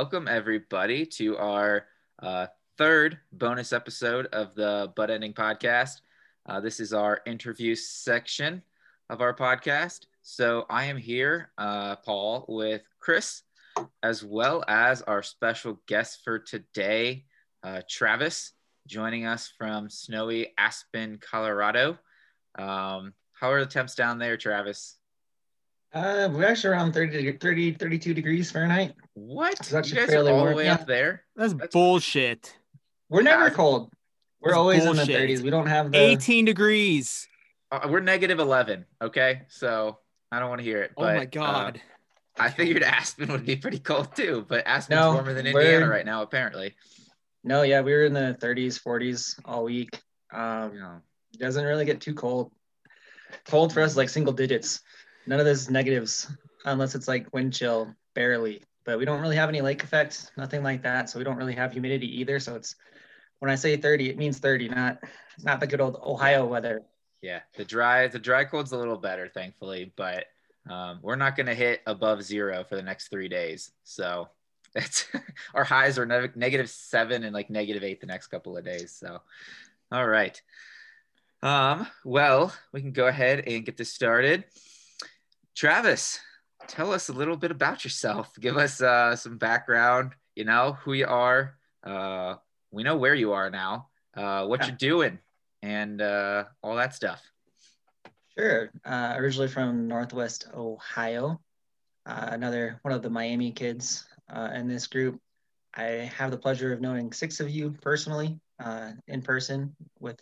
welcome everybody to our uh, third bonus episode of the Butt Ending Podcast. Uh, this is our interview section of our podcast. So I am here, uh, Paul, with Chris, as well as our special guest for today, uh, Travis, joining us from snowy Aspen, Colorado. Um, how are the temps down there, Travis? Uh, we're actually around 30, 30 32 degrees Fahrenheit. What? It's You actually guys are fairly all the way yeah. up there? That's, That's- bullshit. We're never Yeah. cold. We're That's always in the 30s. We don't have the 18 degrees. Uh, we're negative 11. Okay. So I don't want to hear it. Oh but, my uh, god. I figured Aspen would be pretty cold too, but Aspen's No, warmer than we're- Indiana right now, apparently. No, yeah, we were in the 30s, 40s all week. Um, Yeah. doesn't really get too cold. Cold for us is like single digits. None of this is negatives unless it's like wind chill, barely. But we don't really have any lake effect, nothing like that. So we don't really have humidity either. So it's when I say 30, it means 30, not not the good old Ohio weather. Yeah. The dry, the dry cold's a little better, thankfully, but um, we're not going to hit above zero for the next three days. So it's our highs are ne- negative seven and like negative eight the next couple of days. So, all right. Um, well, we can go ahead and get this started. Travis, tell us a little bit about yourself. Give us uh, some background, you know, who you are. Uh, we know where you are now, uh, what Yeah. you're doing, and uh, all that stuff. Sure. Uh, originally from Northwest Ohio, uh, another one of the Miami kids uh, in this group. I have the pleasure of knowing six of you personally, uh, in person, with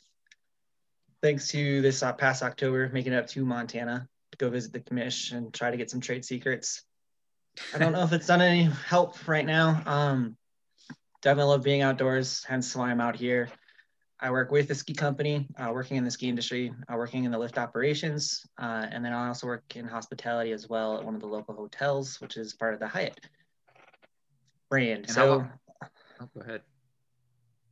thanks to this uh, past October, making it up to Montana go visit the commish and try to get some trade secrets. I don't know if it's done any help right now. Um, definitely love being outdoors, hence why I'm out here. I work with a ski company, uh, working in the ski industry, uh, working in the lift operations, uh, and then I also work in hospitality as well at one of the local hotels, which is part of the Hyatt brand. And so, long- Oh, go ahead.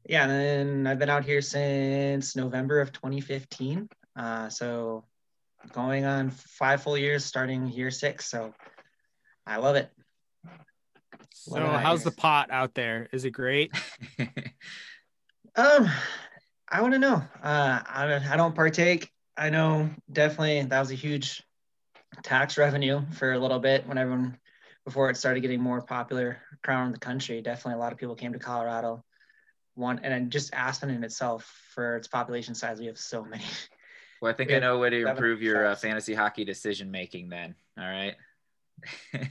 yeah, and then I've been out here since November of 2015. Uh, so, going on five full years, starting year six. So, I love it. So What how's the pot out there? Is it great? Um, I want to know. Uh, I, I don't partake. I know definitely that was a huge tax revenue for a little bit when everyone before it started getting more popular around the country. Definitely a lot of people came to Colorado. One and just Aspen in itself for its population size, we have so many. well, I think We I know a way to improve your uh, fantasy hockey decision making. Then, all right.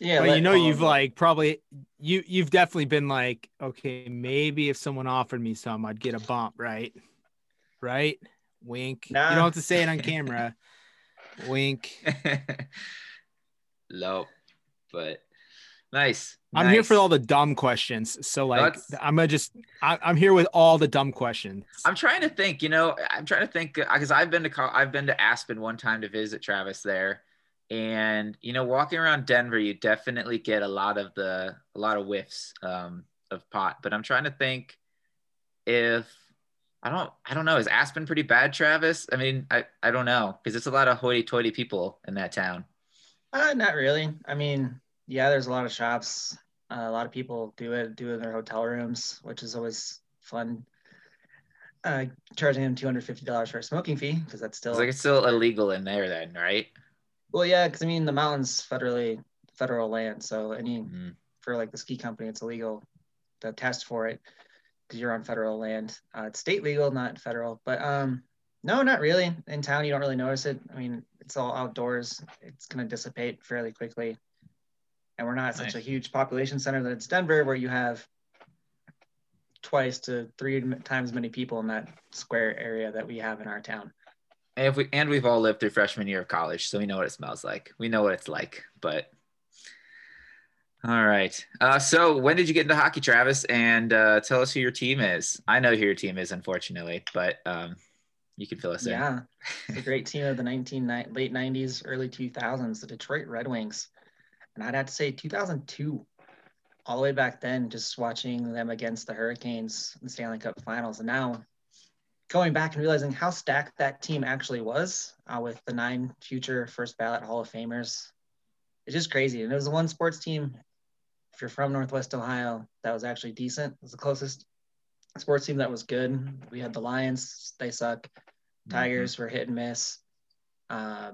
Yeah, well, let you know, Paul you've like probably you you've definitely been like, okay, maybe if someone offered me some, I'd get a bump, right? Right? Wink. You don't have to say it on camera. Wink. Low, but nice. I'm here for all the dumb questions. So like That's- I'm gonna just I, I'm here with all the dumb questions. I'm trying to think. You know, I'm trying to think because I've been to I've been to Aspen one time to visit Travis there, and you know, walking around Denver, you definitely get a lot of the a lot of whiffs um, of pot. But I'm trying to think if I don't I don't know. Is Aspen pretty bad, Travis? I mean, I I don't know because it's a lot of hoity-toity people in that town. Uh, not really. I mean, yeah, there's a lot of shops. Uh, a lot of people do it, do it in their hotel rooms, which is always fun. Uh, charging them two hundred fifty dollars for a smoking fee because that's still It's like it's still illegal in there, then, right? well, yeah, because I mean the mountain's federally federal land, so any Mhm. for like the ski company, it's illegal to test for it because you're on federal land. Uh, it's state legal, not federal. But um, no, not really. In town, you don't really notice it. I mean, it's all outdoors. It's gonna dissipate fairly quickly. And we're not such a huge population center that it's Denver, where you have twice to three times as many people in that square area that we have in our town. And if we and we've all lived through freshman year of college, so we know what it smells like. We know what it's like. But all right. Uh, so when did you get into hockey, Travis? And uh, tell us who your team is. I know who your team is, unfortunately, but um, you can fill us in. Yeah, it's a great team of the 19 late 90s, early 2000s, the Detroit Red Wings. And I'd have to say 2002, all the way back then, just watching them against the Hurricanes in the Stanley Cup Finals, and now going back and realizing how stacked that team actually was uh, with the nine future first ballot Hall of Famers. It's just crazy. And it was the one sports team if you're from Northwest Ohio, that was actually decent. It was the closest sports team that was good. We had the Lions, they suck. Mm-hmm. Tigers were hit and miss. Uh,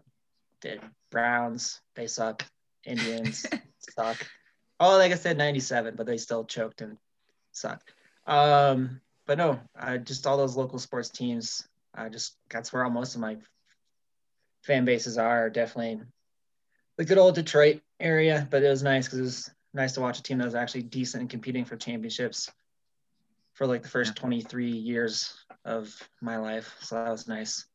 the Browns, they suck. Indians suck. Oh, like I said, 97, but they still choked and sucked. Um, but no, uh, just all those local sports teams. I just that's where all most of my fan bases are. Definitely the good old Detroit area, but it was nice because it was nice to watch a team that was actually decent and competing for championships for like the first 23 years of my life. So that was nice.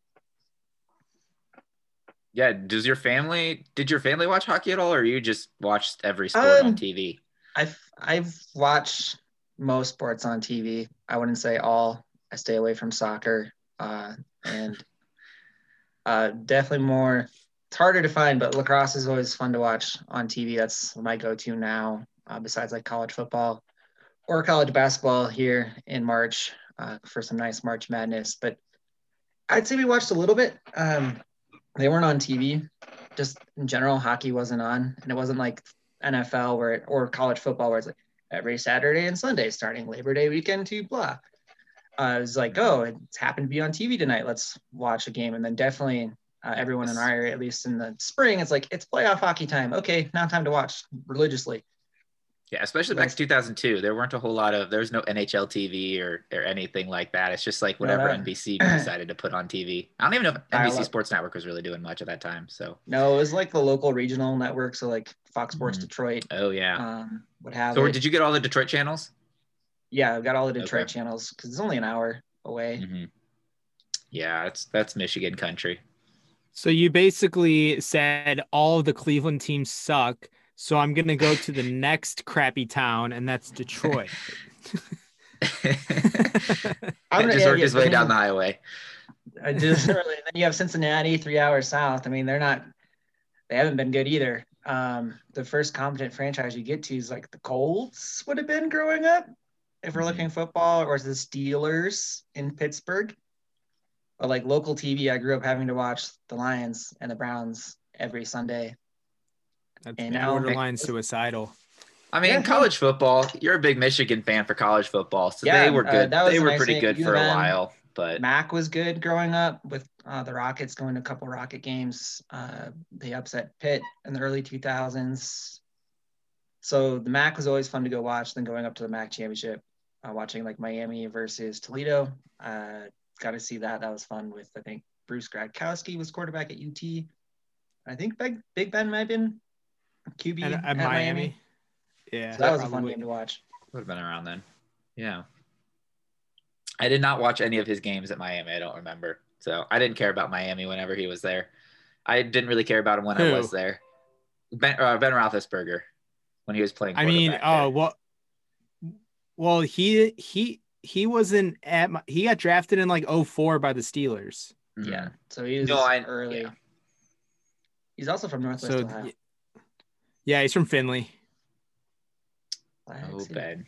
Yeah. Does your family did your family watch hockey at all, or you just watched every sport Um, on TV? I've I've watched most sports on TV. I wouldn't say all. I stay away from soccer, uh, and uh, definitely more. It's harder to find, but lacrosse is always fun to watch on TV. That's my go-to now. Uh, besides like college football or college basketball here in March uh, for some nice March Madness. But I'd say we watched a little bit. Um, they weren't on TV. Just in general, hockey wasn't on, and it wasn't like NFL where it, or college football where it's like every Saturday and Sunday starting Labor Day weekend to blah. Uh, I was like, oh, it's happened to be on TV tonight. Let's watch a game. And then definitely uh, everyone in our area, at least in the spring, it's like it's playoff hockey time. Okay, now time to watch religiously. Yeah, especially back to 2002. There weren't a whole lot of there's no NHL TV or or anything like that. It's just like whatever no. NBC decided to put on TV. I don't even know if NBC up. Sports Network was really doing much at that time. So, No, it was like the local regional network, so like Fox Sports Mhm. Detroit, oh yeah. um, would have so it. did you get all the Detroit channels? yeah, I've got all the Detroit Okay. channels because it's only an hour away. hmm Yeah, it's that's Michigan country. So you basically said all of the Cleveland teams suck. So I'm gonna go to the next crappy town, and that's Detroit. I'm gonna- just yeah, worked yeah, his way then- down the highway. I just really, then you have Cincinnati, three hours south. I mean, they're not, they haven't been good either. Um, the first competent franchise you get to is like the Colts would have been growing up, if we're Mhm. looking football, or is the Steelers in Pittsburgh. But like local TV, I grew up having to watch the Lions and the Browns every Sunday. That's And now- borderline suicidal. I mean, Yeah. college football. You're a big Michigan fan for college football, so Yeah, they were uh, good. that was they were nice pretty good for a while, but MAC was good growing up with uh, the Rockets going to a couple Rocket games. Uh, they upset Pitt in the early 2000s. So the MAC was always fun to go watch. Then going up to the MAC championship, uh, watching like Miami versus Toledo. Uh, got to see that. That was fun with, I think, Bruce Gradkowski was quarterback at UT. I think Big, Big Ben might have been QB And at, at Miami. Miami. Yeah, So that was a fun game to watch. would have been around then. Yeah. I did not watch any of his games at Miami. I don't remember. So I didn't care about Miami whenever he was there. I didn't really care about him when I was there. Ben, uh, ben Roethlisberger when he was playing. I mean, quarterback oh there. well, well he he he wasn't at my, he got drafted in like 04 by the Steelers. Mhm. Yeah. So he was No, I- early. yeah. He's also from Northwest So Ohio. Yeah, he's from Findlay. Oh, Let's see. Ben.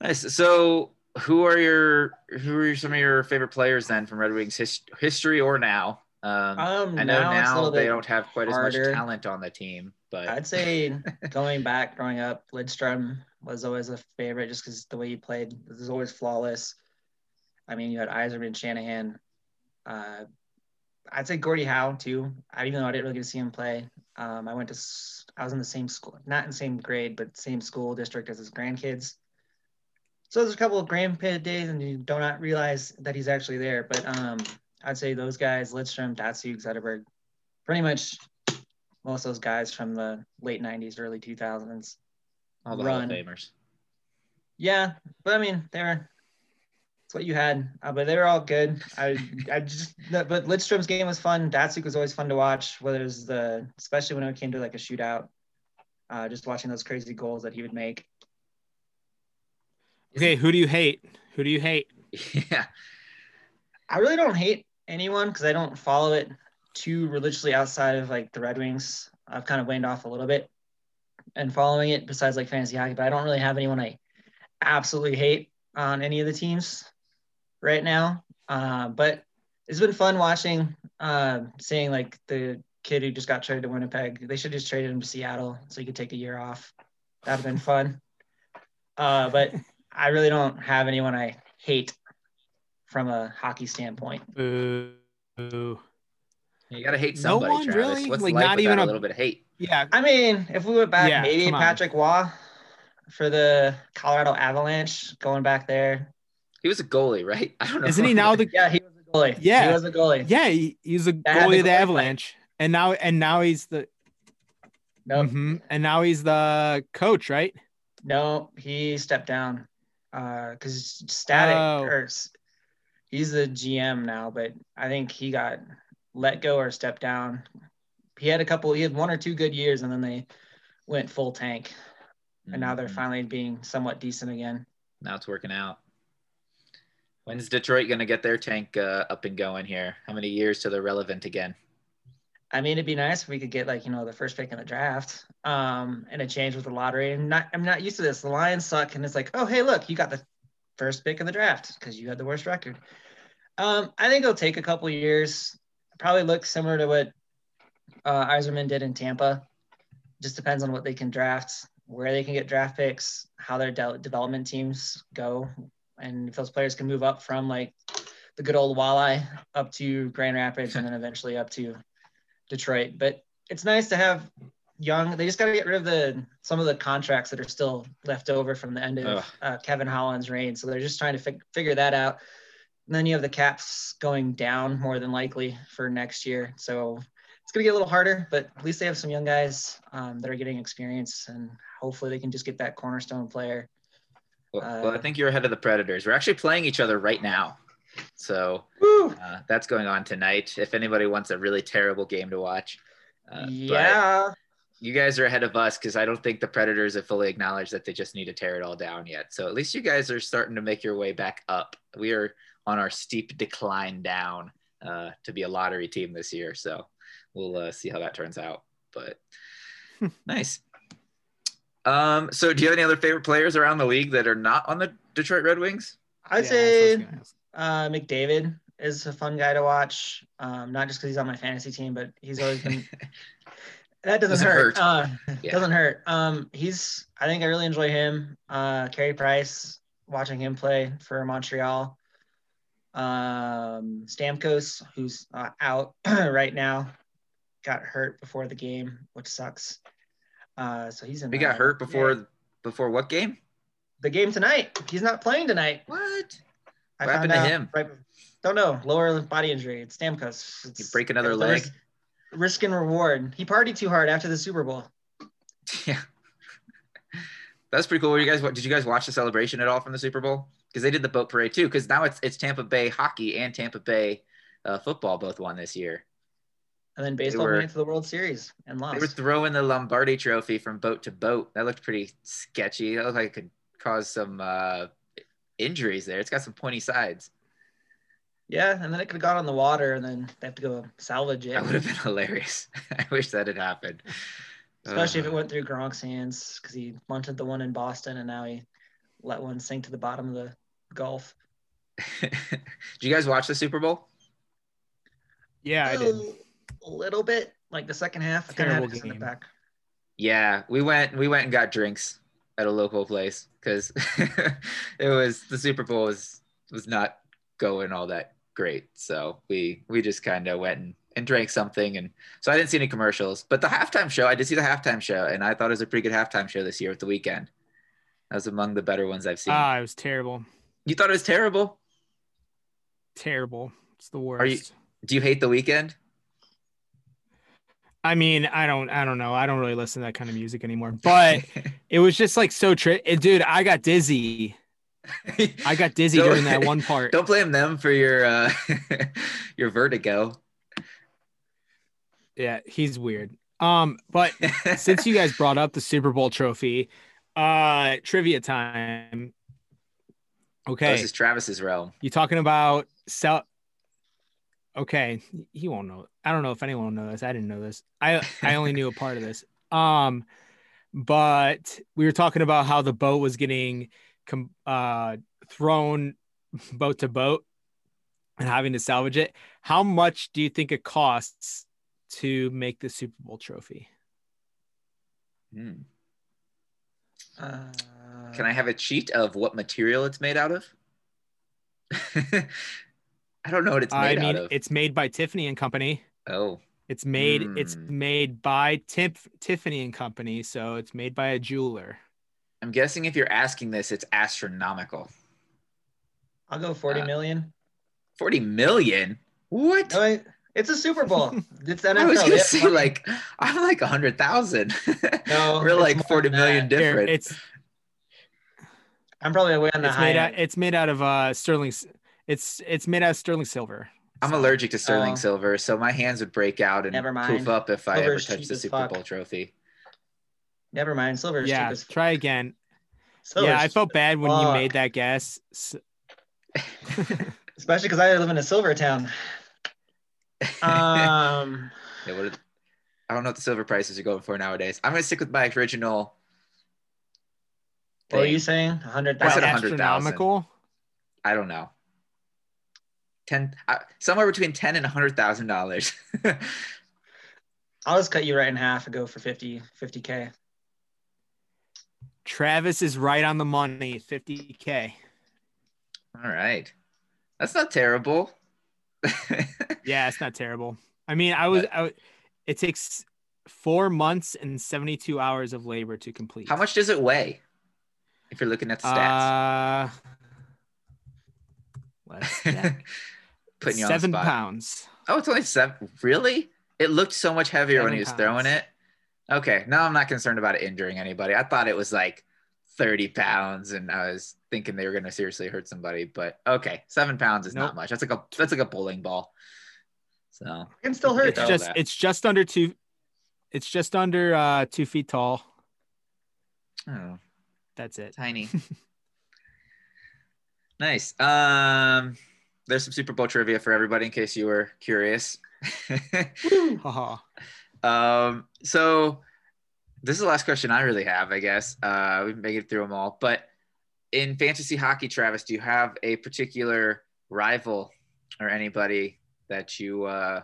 Nice. So, who are your who are some of your favorite players then from Red Wings his, history or now? Um, Um, I know now, now they don't have quite as much talent on the team, but I'd say going back, growing up, Lidstrom was always a favorite just because the way he played was always flawless. I mean, you had Yzerman, Shanahan. Uh, I'd say Gordie Howe too. I even though I didn't really get to see him play. Um, I went to I was in the same school, not in the same grade, but same school district as his grandkids. So there's a couple of grandkid days, and you do not realize that he's actually there. But um, I'd say those guys, Lidstrom, Datsyuk, Zetterberg, pretty much most of those guys from the late 90s, early 2000s. all the Hall run. of Famers. Yeah, but I mean, they're it's what you had, uh, but they were all good. I, I just, but Lidstrom's game was fun. Datsyuk was always fun to watch, whether it was the, especially when it came to like a shootout, uh, just watching those crazy goals that he would make. Okay, who do you hate? Who do you hate? Yeah. I really don't hate anyone because I don't follow it too religiously outside of like the Red Wings. I've kind of waned off a little bit and following it besides like fantasy hockey, but I don't really have anyone I absolutely hate on any of the teams right now. Uh, but it's been fun watching, uh, seeing like the kid who just got traded to Winnipeg. They should just traded him to Seattle so he could take a year off. That'd have been fun. Uh, but I really don't have anyone I hate from a hockey standpoint. Boo. Boo. You gotta hate somebody, No somebody, one, Travis. really? What's Like, life not even a a- little bit of hate? Yeah. I mean, if we went back, Yeah, maybe. Patrick Roy for the Colorado Avalanche, going back there. He was a goalie, right? I don't know. Isn't he now the Yeah, he was a goalie. Yeah. he was a goalie. Yeah, he, he's a That goalie of the goalie fight. Avalanche. And now and now he's the Nope. Mhm. and now he's the coach, right? No, he stepped down because static Oh. or he's the GM now, but I think he got let go or stepped down. He had a couple, he had one or two good years, and then they went full tank, and now they're Mhm. finally being somewhat decent again. Now it's working out. When's Detroit gonna get their tank uh, up and going here? How many years till they're relevant again? I mean, it'd be nice if we could get like you know the first pick in the draft, um, and a change with the lottery. And not, I'm not used to this. The Lions suck, and it's like, oh hey, look, you got the first pick in the draft because you had the worst record. Um, I think it'll take a couple years. Probably look similar to what uh, Yzerman did in Tampa. Just depends on what they can draft, where they can get draft picks, how their de- development teams go, and if those players can move up from like the good old Walleye up to Grand Rapids, and then eventually up to Detroit. But it's nice to have young. They just got to get rid of the some of the contracts that are still left over from the end of uh, Kevin Holland's reign. So they're just trying to fig- figure that out. And then you have the caps going down more than likely for next year. So it's gonna get a little harder, but at least they have some young guys um, that are getting experience, and hopefully they can just get that cornerstone player. Well, well, I Uh, think you're ahead of the Predators. We're actually playing each other right now, so uh, that's going on tonight. If anybody wants a really terrible game to watch, uh, yeah. you guys are ahead of us because I don't think the Predators have fully acknowledged that they just need to tear it all down yet. So at least you guys are starting to make your way back up. We are on our steep decline down uh, to be a lottery team this year. So we'll uh, see how that turns out. But nice. Um, so do you have any other favorite players around the league that are not on the Detroit Red Wings? I'd Yeah, say I was gonna ask. Uh, McDavid is a fun guy to watch. Um, not just because he's on my fantasy team, but he's always been. that doesn't, Doesn't hurt. hurt. Uh, Yeah. Doesn't hurt. Um, he's. I think I really enjoy him. Uh, Carey Price, watching him play for Montreal. Um, Stamkos, who's uh, out right now, got hurt before the game, which sucks. Uh, so he's in. He got hurt before yeah, before what game? the game tonight. He's not playing tonight. What? I What happened to him? Right, don't know. Lower body injury. It's Stamkos. You It's, break another leg? Risk, risk and reward. He partied too hard after the Super Bowl. Yeah. That's pretty cool. Were you guys did you guys watch the celebration at all from the Super Bowl? Because they did the boat parade too. Because now it's it's Tampa Bay hockey and Tampa Bay uh, football both won this year. And then baseball were- made it to the World Series and lost. They were throwing the Lombardi Trophy from boat to boat. That looked pretty sketchy. That looked like it could cause some uh, injuries there. It's got some pointy sides. yeah, and then it could have gone on the water, and then they have to go salvage it. That would have been hilarious. I wish that had happened. Especially if Uh, it went through Gronk's hands because he munted the one in Boston, and now he let one sink to the bottom of the Gulf. Did you guys watch the Super Bowl? Yeah, I did. A little bit, like the second half. Kind of had Terrible it in the game. back. Yeah, we went we went and got drinks at a local place because it was the Super Bowl was was not going all that great. So we we just kind of went and, and drank something and so I didn't see any commercials. But the halftime show, I did see the halftime show and I thought it was a pretty good halftime show this year with the Weeknd. That was among the better ones I've seen. Ah, it was terrible. you thought it was terrible? Terrible. It's the worst. Are you- Do you hate the Weeknd? I mean, I don't I don't know. I don't really listen to that kind of music anymore. But it was just like so tri- dude, I got dizzy. I got dizzy during that one part. Don't blame them for your uh your vertigo. Yeah, he's weird. Um, but since you guys brought up the Super Bowl trophy, uh trivia time. Okay. this is Travis's realm. You talking about sell? Okay, he won't know. I don't know if anyone will know this. I didn't know this. I I only knew a part of this. Um, but we were talking about how the boat was getting com- uh thrown boat to boat and having to salvage it. How much do you think it costs to make the Super Bowl trophy? Hmm. Uh, Can I have a cheat of what material it's made out of? I don't know what it's I made mean, out of. it's made by Tiffany and Company. oh, It's made. It's Hmm. made by Tiff Tiffany and Company, so it's made by a jeweler. I'm guessing if you're asking this, it's astronomical. I'll go forty Uh, million. 40 million? What? No, I- it's a Super Bowl. It's NFL. I was gonna have say money. like I'm like a hundred thousand. No, we're like forty million forty than that. Here, different. it's I'm probably way on the it's high made out. end. It's made out of uh sterling. S- It's it's made out of sterling silver. I'm So- allergic to sterling Oh. silver, so my hands would break out and Never poof mind. up if I ever Silver's touched the Super fuck. Bowl trophy. Never mind. Silver is Yeah, cheap as try again. silver's yeah, I felt bad when you made that guess. Especially because I live in a silver town. Um, Yeah, what I don't know what the silver prices are going for nowadays. I'm gonna stick with my original. what were you saying? A hundred I said a hundred thousand. astronomical. I don't know. Ten, uh, somewhere between ten and a hundred thousand dollars. I'll just cut you right in half and go for 50 50k. Travis is right on the money. 50k. All right, that's not terrible. Yeah, it's not terrible. I mean, I was. I, it takes four months and 72 hours of labor to complete. How much does it weigh? If you're looking at the stats, Uh, let's check. putting you on the seven spot. pounds. Oh, it's only seven. Really? It looked so much heavier when he was throwing it. Okay, now I'm not concerned about it injuring anybody. I thought it was like 30 pounds, and I was thinking they were going to seriously hurt somebody. But okay, seven pounds is Nope. not much. That's like a that's like a bowling ball. So I can still hurt It's though. though. just. that. It's just under two. It's just under uh two feet tall. oh, That's it. tiny. nice. Um, there's some Super Bowl trivia for everybody in case you were curious. Haha. Um, so this is the last question I really have, I guess. Uh, we've made it through them all, but in fantasy hockey, Travis, do you have a particular rival or anybody that you uh,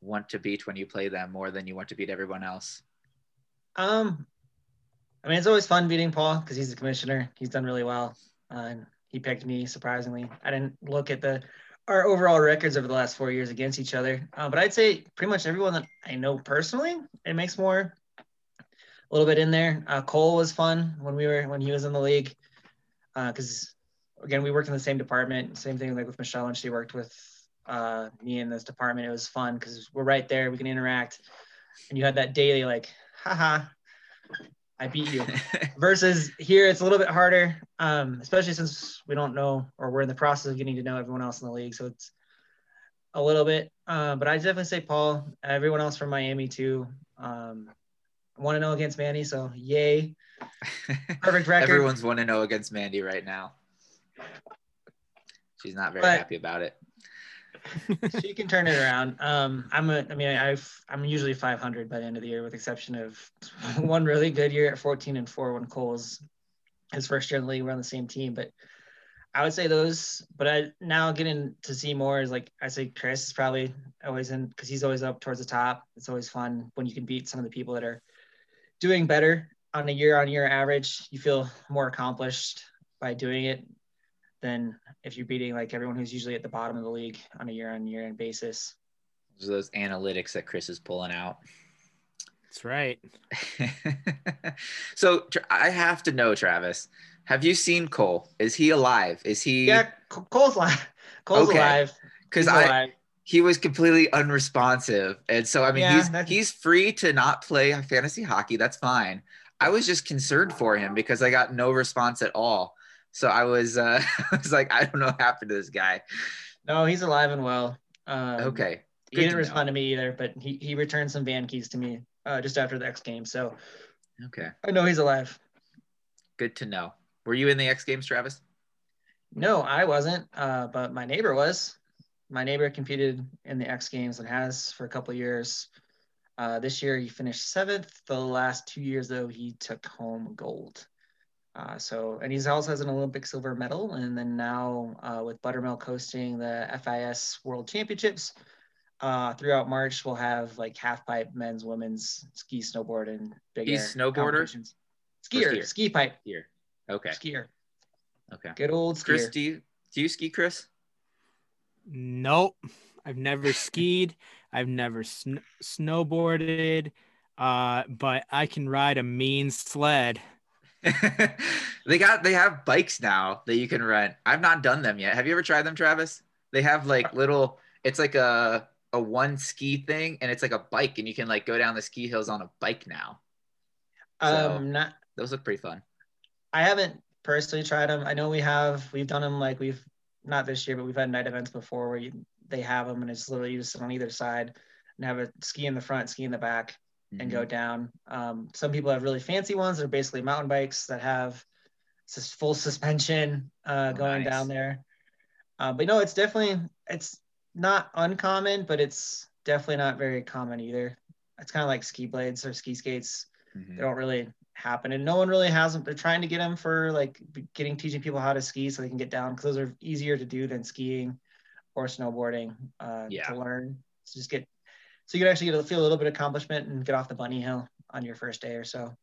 want to beat when you play them more than you want to beat everyone else? Um, I mean, it's always fun beating Paul because he's the commissioner. He's done really well, uh, and he picked me surprisingly. I didn't look at the our overall records over the last four years against each other, uh, but I'd say pretty much everyone that I know personally, it makes more a little bit in there. Uh, Cole was fun when we were when he was in the league because again we worked in the same department. Same thing like with Michelle when she worked with uh, me in this department. It was fun because we're right there. We can interact, and you had that daily like, haha, I beat you. Versus here, it's a little bit harder, um, especially since we don't know or we're in the process of getting to know everyone else in the league. So it's a little bit, uh, but I definitely say Paul. Everyone else from Miami too. Um, want to know against Manny, so yay! Perfect record. Everyone's one to know against Mandy right now. She's not very But- happy about it. she can turn it around. Um, I'm a, I mean, I've, I'm usually 500 by the end of the year, with exception of one really good year at 14 and four when Cole's his first year in the league. We're on the same team, but I would say those. But I now getting to see more is like I say, Chris is probably always in because he's always up towards the top. It's always fun when you can beat some of the people that are doing better on a year-on-year average. You feel more accomplished by doing it than if you're beating like everyone who's usually at the bottom of the league on a year-on-year basis. Those those analytics that Chris is pulling out. That's right. so I have to know, Travis. Have you seen Cole? Is he alive? Is he? Yeah, Cole's live. Cole's Okay. alive. Because I alive. he was completely unresponsive, and so I mean Yeah, he's that's- he's free to not play fantasy hockey. That's fine. I was just concerned for him because I got no response at all. So I was uh, I was like, I don't know what happened to this guy. No, he's alive and well. Um, Okay. He didn't to respond to me either, but he, he returned some van keys to me uh, just after the X game. So Okay. I know he's alive. Good to know. Were you in the X Games, Travis? No, I wasn't, uh, but my neighbor was. My neighbor competed in the X Games and has for a couple of years. Uh, this year he finished seventh. The last two years though he took home gold. Uh, so and he's also has an Olympic silver medal. And then now uh, with Buttermilk hosting the FIS World Championships uh, throughout March, we'll have like half pipe, men's, women's, ski, snowboard, and big He's air snowboarder? competitions. skier, skier? ski pipe, Here. Okay. skier. Okay. Good old Chris, do you do you ski, Chris? Nope. I've never skied. I've never sn- snowboarded. Uh, but I can ride a mean sled. they got they have bikes now that you can rent. I've not done them yet. Have you ever tried them, Travis? They have like little. It's like a a one ski thing, and it's like a bike, and you can like go down the ski hills on a bike now. So- Um, not. Those look pretty fun. I haven't personally tried them. I know we have. We've done them like we've not this year, but we've had night events before where you, they have them, and it's literally you just sit on either side and have a ski in the front, ski in the back, and Mhm. go down. Um, some people have really fancy ones. They're basically mountain bikes that have full suspension uh, Oh, going nice. down there. Uh, but no, it's definitely it's not uncommon, but it's definitely not very common either. It's kind of like ski blades or ski skates. Mhm. They don't really happen, and no one really has them. They're trying to get them for like getting teaching people how to ski so they can get down because those are easier to do than skiing or snowboarding uh, Yeah. to learn. So just get so you can actually get a, feel a little bit of accomplishment and get off the bunny hill on your first day or so.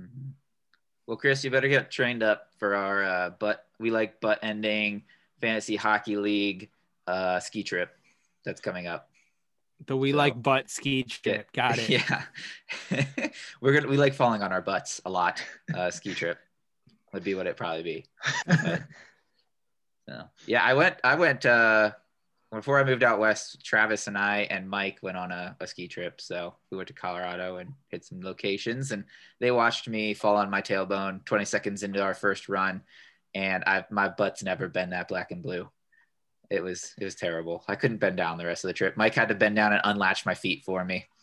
Mhm. Well, Chris, you better get trained up for our uh, butt. We like butt ending fantasy hockey league uh, ski trip that's coming up. The we So- like butt ski trip. Got it. Yeah, we're gonna we like falling on our butts a lot. Uh, ski trip would be what it probably be. But, so, yeah, I went. I went uh, before I moved out west. Travis and I and Mike went on a, a ski trip. So we went to Colorado and hit some locations, and they watched me fall on my tailbone 20 seconds into our first run, and I my butt's never been that black and blue. It was it was terrible. I couldn't bend down the rest of the trip. Mike had to bend down and unlatch my feet for me.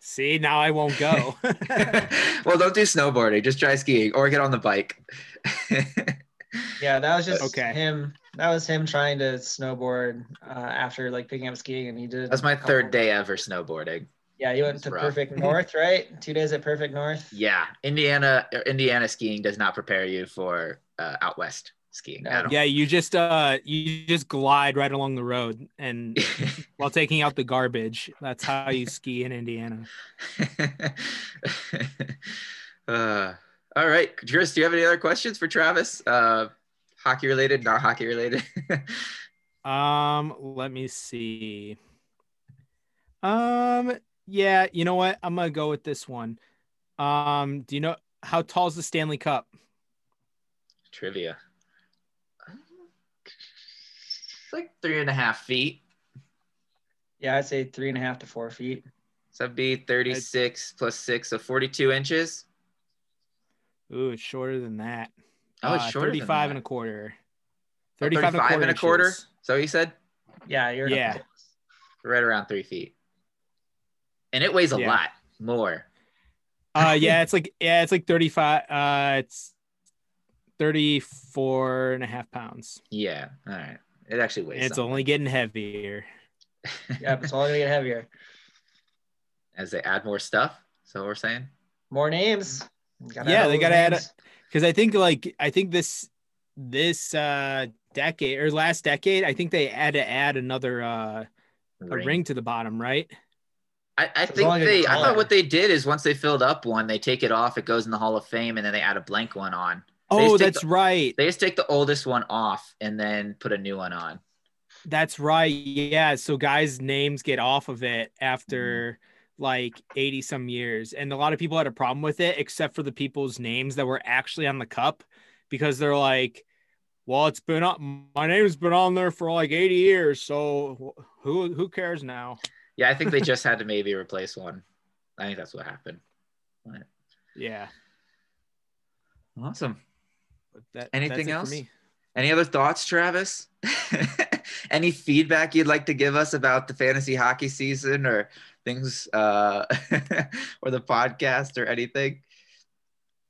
See, now I won't go. well, don't do snowboarding. Just try skiing or get on the bike. yeah, that was just Okay. him. That was him trying to snowboard uh, after like picking up skiing, and he did. That's my third day ever snowboarding. Yeah, you went to rough. Perfect North, right? Two days at Perfect North. Yeah, Indiana Indiana skiing does not prepare you for uh, out west skiing at all. yeah, you just uh you just glide right along the road and while taking out the garbage. That's how you ski in Indiana. uh, all right, Chris, do you have any other questions for Travis? Uh, hockey related, not hockey related. Um, let me see. Um, yeah, you know what? I'm gonna go with this one. Um, do you know how tall is the Stanley Cup? Trivia. It's like three and a half feet. Yeah, I'd say three and a half to four feet. So that'd be 36 plus six, so 42 inches. Ooh, it's shorter than that. Oh, it's Uh, shorter than 35 and a quarter. Oh, 35, 35 and a quarter. inches. So he said Yeah, you're Yeah. right around three feet. And it weighs a Yeah. lot more. Uh, yeah, it's like, yeah, it's like 35. Uh, it's 34 and a half pounds. Yeah. All right. It actually weighs And it's something. only getting heavier. Yeah, it's only gonna get heavier. as they add more stuff. So we're saying. More names. Gotta Yeah, they gotta add names. because I think like I think this this uh decade or last decade, I think they had to add another uh a ring, to the bottom, right? I, I think long they. I thought what they did is once they filled up one, they take it off. It goes in the Hall of Fame, and then they add a blank one on. Oh, that's the- right. They just take the oldest one off and then put a new one on. That's right. Yeah. So guys' names get off of it after like 80 some years. And a lot of people had a problem with it, except for the people's names that were actually on the cup because they're like, well, it's been up my name's been on there for like 80 years. So who who cares now? Yeah, I think they just had to maybe replace one. I think that's what happened. But Yeah. awesome. That, Anything that's it for else? me. Any other thoughts, Travis? Any feedback you'd like to give us about the fantasy hockey season or things uh, or the podcast or anything?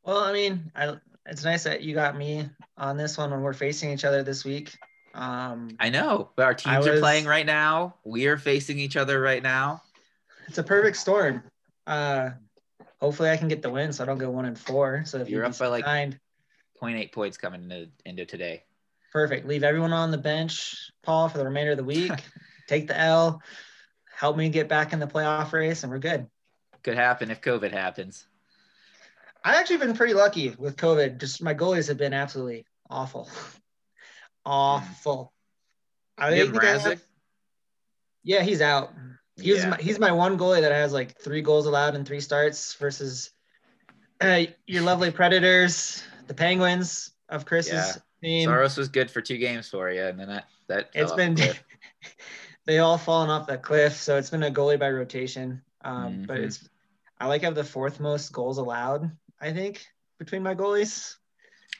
Well, I mean, I, it's nice that you got me on this one when we're facing each other this week. Um, I know, but our teams are playing right now. We are facing each other right now. it's a perfect storm. Uh, hopefully, I can get the win, so I don't go one and four. So if You're up by, like- kind, 0.8 points coming into, into today. perfect. Leave everyone on the bench, Paul, for the remainder of the week. Take the L. Help me get back in the playoff race, and we're good. Could happen if COVID happens. I've actually been pretty lucky with COVID. Just my goalies have been absolutely awful, awful. I You have think I have- yeah, he's out. He's Yeah. my, he's my one goalie that has like three goals allowed in three starts versus uh, your lovely Predators, the Penguins of Chris's Yeah. team. Saros was good for two games for you, and then that that it's been. they all fallen off that cliff, so it's been a goalie by rotation. Um, But Mhm. it's I like have the fourth most goals allowed. I think between my goalies.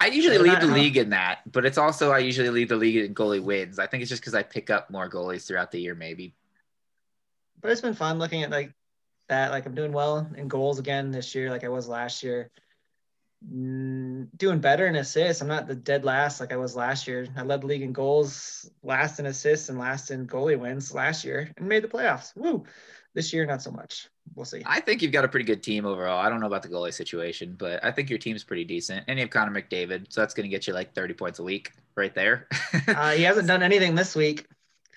I usually They're lead the league in that, but it's also I usually lead the league in goalie wins. I think it's just because I pick up more goalies throughout the year, maybe. But it's been fun looking at like that. Like I'm doing well in goals again this year, like I was last year. Mm, doing better in assists. I'm not the dead last like I was last year. I led the league in goals, last in assists, and last in goalie wins last year, and made the playoffs. Woo! This year, not so much. We'll see. I think you've got a pretty good team overall. I don't know about the goalie situation, but I think your team's pretty decent. And you have Connor McDavid, so that's going to get you like 30 points a week right there. Uh, he hasn't done anything this week.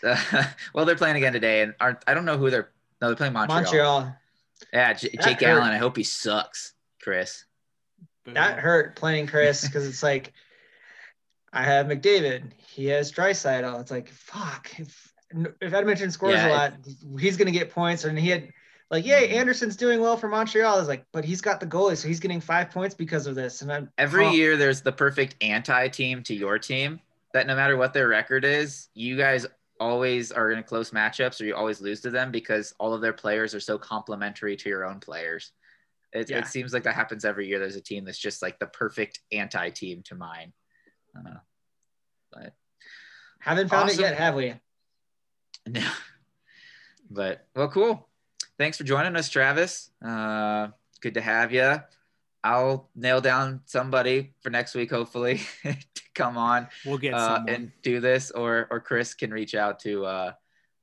well, they're playing again today, and aren't I don't know who they're. No, they're playing Montreal. Montreal. Yeah, J- Jake hurt. Allen. I hope he sucks, Chris. That hurt playing Chris because it's like I have McDavid, he has Draisaitl. It's like fuck. If if Edmonton scores Yeah, a lot, he's gonna get points. And he had like, yay, Mhm. Anderson's doing well for Montreal. Is like, but he's got the goalie, so he's getting five points because of this. And I'm Every pumped. year, there's the perfect anti-team to your team. That no matter what their record is, you guys always are in close matchups, or you always lose to them because all of their players are so complementary to your own players. It, Yeah. it seems like that happens every year. There's a team that's just like the perfect anti-team to mine. Uh, but haven't found Awesome. it yet, have we? No. But well, cool. Thanks for joining us, Travis. Uh, good to have you. I'll nail down somebody for next week, hopefully, to come on We'll get uh, and do this, or or Chris can reach out to, uh,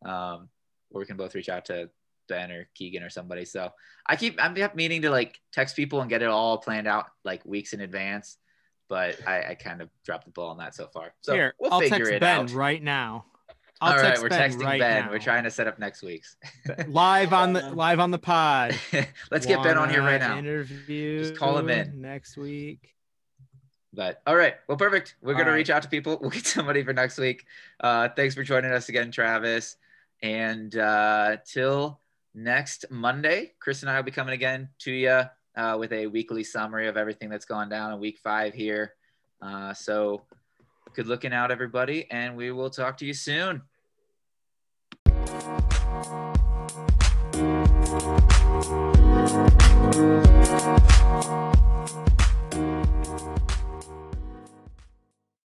um, or we can both reach out to Ben or Keegan or somebody. So I keep I'm meaning to like text people and get it all planned out like weeks in advance, but I, I kind of dropped the ball on that so far. So Here, we'll I'll figure text it Ben out. right now. I'll All right, we're Ben texting right Ben. now. We're trying to set up next week's. live on the live on the pod. Let's get Ben on here right now. Interview. Just call him in. next week. But all right, well, perfect. We're All gonna right. reach out to people. We'll get somebody for next week. Uh, thanks for joining us again, Travis. And uh, till next Monday, Chris and I will be coming again to you uh, with a weekly summary of everything that's gone down in week five here. Uh, so good looking out, everybody, and we will talk to you soon.